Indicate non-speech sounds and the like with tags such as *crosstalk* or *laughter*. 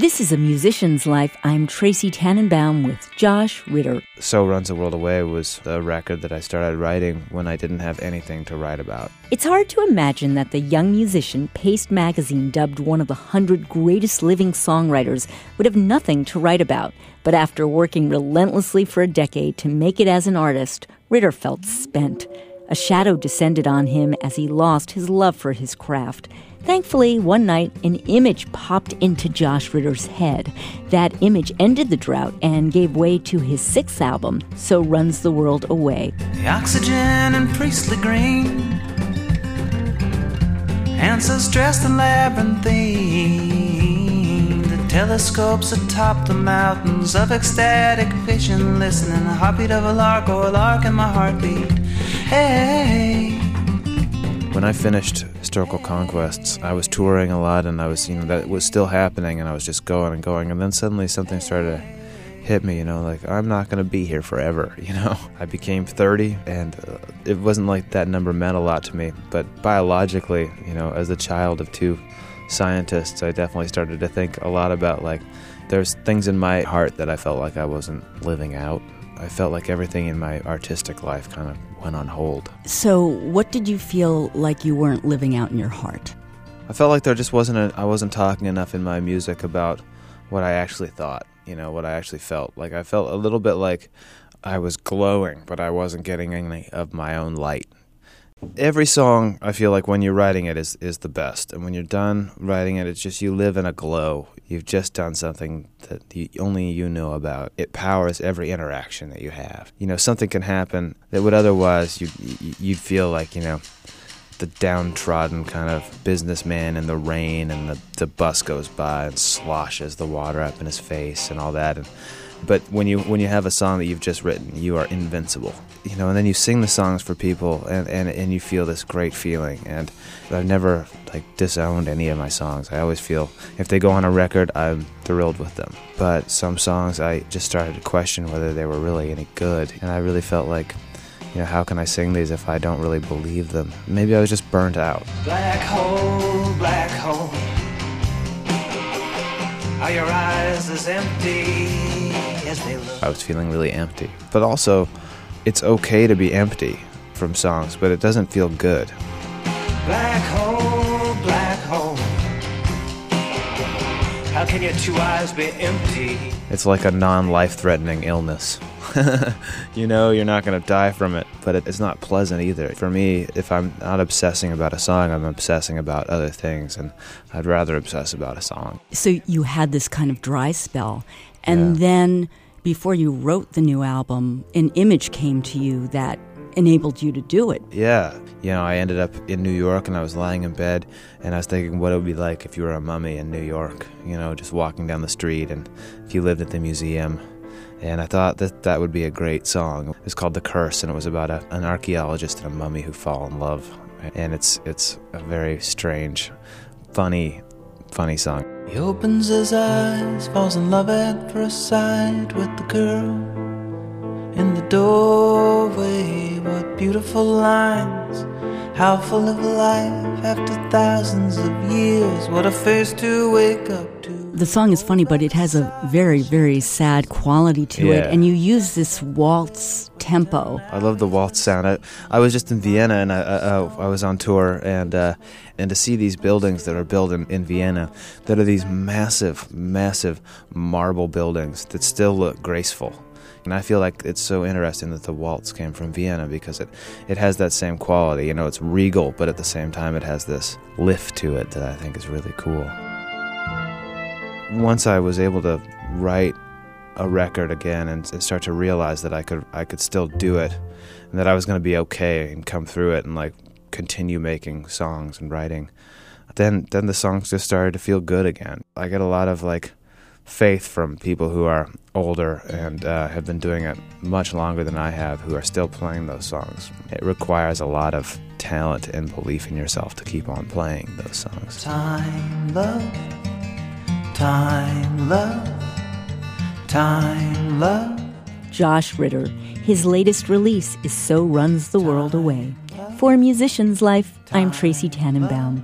This is A Musician's Life. I'm Tracey Tanenbaum with Josh Ritter. So Runs the World Away was a record that I started writing when I didn't have anything to write about. It's hard to imagine that the young musician Paste magazine dubbed one of the hundred greatest living songwriters would have nothing to write about. But after working relentlessly for a decade to make it as an artist, Ritter felt spent. A shadow descended on him as he lost his love for his craft. Thankfully, one night, an image popped into Josh Ritter's head. That image ended the drought and gave way to his sixth album, So Runs the World Away. The oxygen and priestly green, answers dressed in labyrinthine. The telescopes atop the mountains of ecstatic vision, listening the heartbeat of a lark or a lark in my heartbeat. Hey. When I finished Historical Conquests, I was touring a lot and I was, you know, that was still happening and I was just going and going. And then suddenly something started to hit me, you know, like I'm not going to be here forever, *laughs* you know. I became 30 and uh, it wasn't like that number meant a lot to me. But biologically, you know, as a child of two scientists, I definitely started to think a lot about like there's things in my heart that I felt like I wasn't living out. I felt like everything in my artistic life kind of went on hold. So, what did you feel like you weren't living out in your heart? I felt like there just wasn't a, I wasn't talking enough in my music about what I actually thought, you know, what I actually felt. Like I felt a little bit like I was glowing, but I wasn't getting any of my own light. Every song I feel like when you're writing it is is the best, and when you're done writing it, it's just you live in a glow. You've just done something that you, only you know about. It powers every interaction that you have. You know, something can happen that would otherwise you you'd feel like you know the downtrodden kind of businessman in the rain, and the the bus goes by and sloshes the water up in his face and all that, and but when you when you have a song that you've just written, you are invincible. You know, and then you sing the songs for people, and, and, and you feel this great feeling. And I've never like disowned any of my songs. I always feel if they go on a record, I'm thrilled with them. But some songs, I just started to question whether they were really any good, and I really felt like you know, how can I sing these if I don't really believe them? Maybe I was just burnt out. Black hole, black hole. Are your eyes as empty as they look? I was feeling really empty. But also, it's okay to be empty from songs, but it doesn't feel good. Black hole, How can your two eyes be empty? It's like a non life threatening illness. *laughs* you know, you're not going to die from it, but it, it's not pleasant either. For me, if I'm not obsessing about a song, I'm obsessing about other things, and I'd rather obsess about a song. So you had this kind of dry spell, and Yeah. then before you wrote the new album, an image came to you that enabled you to do it. Yeah. You know, I ended up in New York and I was lying in bed and I was thinking what it would be like if you were a mummy in New York, you know, just walking down the street and if you lived at the museum. And I thought that that would be a great song. It was called The Curse and it was about a, an archaeologist and a mummy who fall in love. And it's it's a very strange, funny, funny song. He opens his eyes, falls in love at first sight with the girl in the doorway. What beautiful lines, how full of life after thousands of years. What a face to wake up to. The song is funny, but it has a very, very sad quality to it, and you use this waltz tempo. I love the waltz sound. I, I was just in Vienna and I, I, I was on tour, and uh, and to see these buildings that are built in, in Vienna, that are these massive, massive marble buildings that still look graceful. And I feel like it's so interesting that the waltz came from Vienna because it, it has that same quality. You know, it's regal, but at the same time, it has this lift to it that I think is really cool. Once I was able to write a record again and, and start to realize that I could I could still do it and that I was going to be okay and come through it and like continue making songs and writing then then the songs just started to feel good again I get a lot of like faith from people who are older and uh, have been doing it much longer than I have who are still playing those songs it requires a lot of talent and belief in yourself to keep on playing those songs Time, love. Time, love. Time, love. Josh Ritter. His latest release is So Runs the World Away. For a Musician's Life, I'm Tracey Tanenbaum.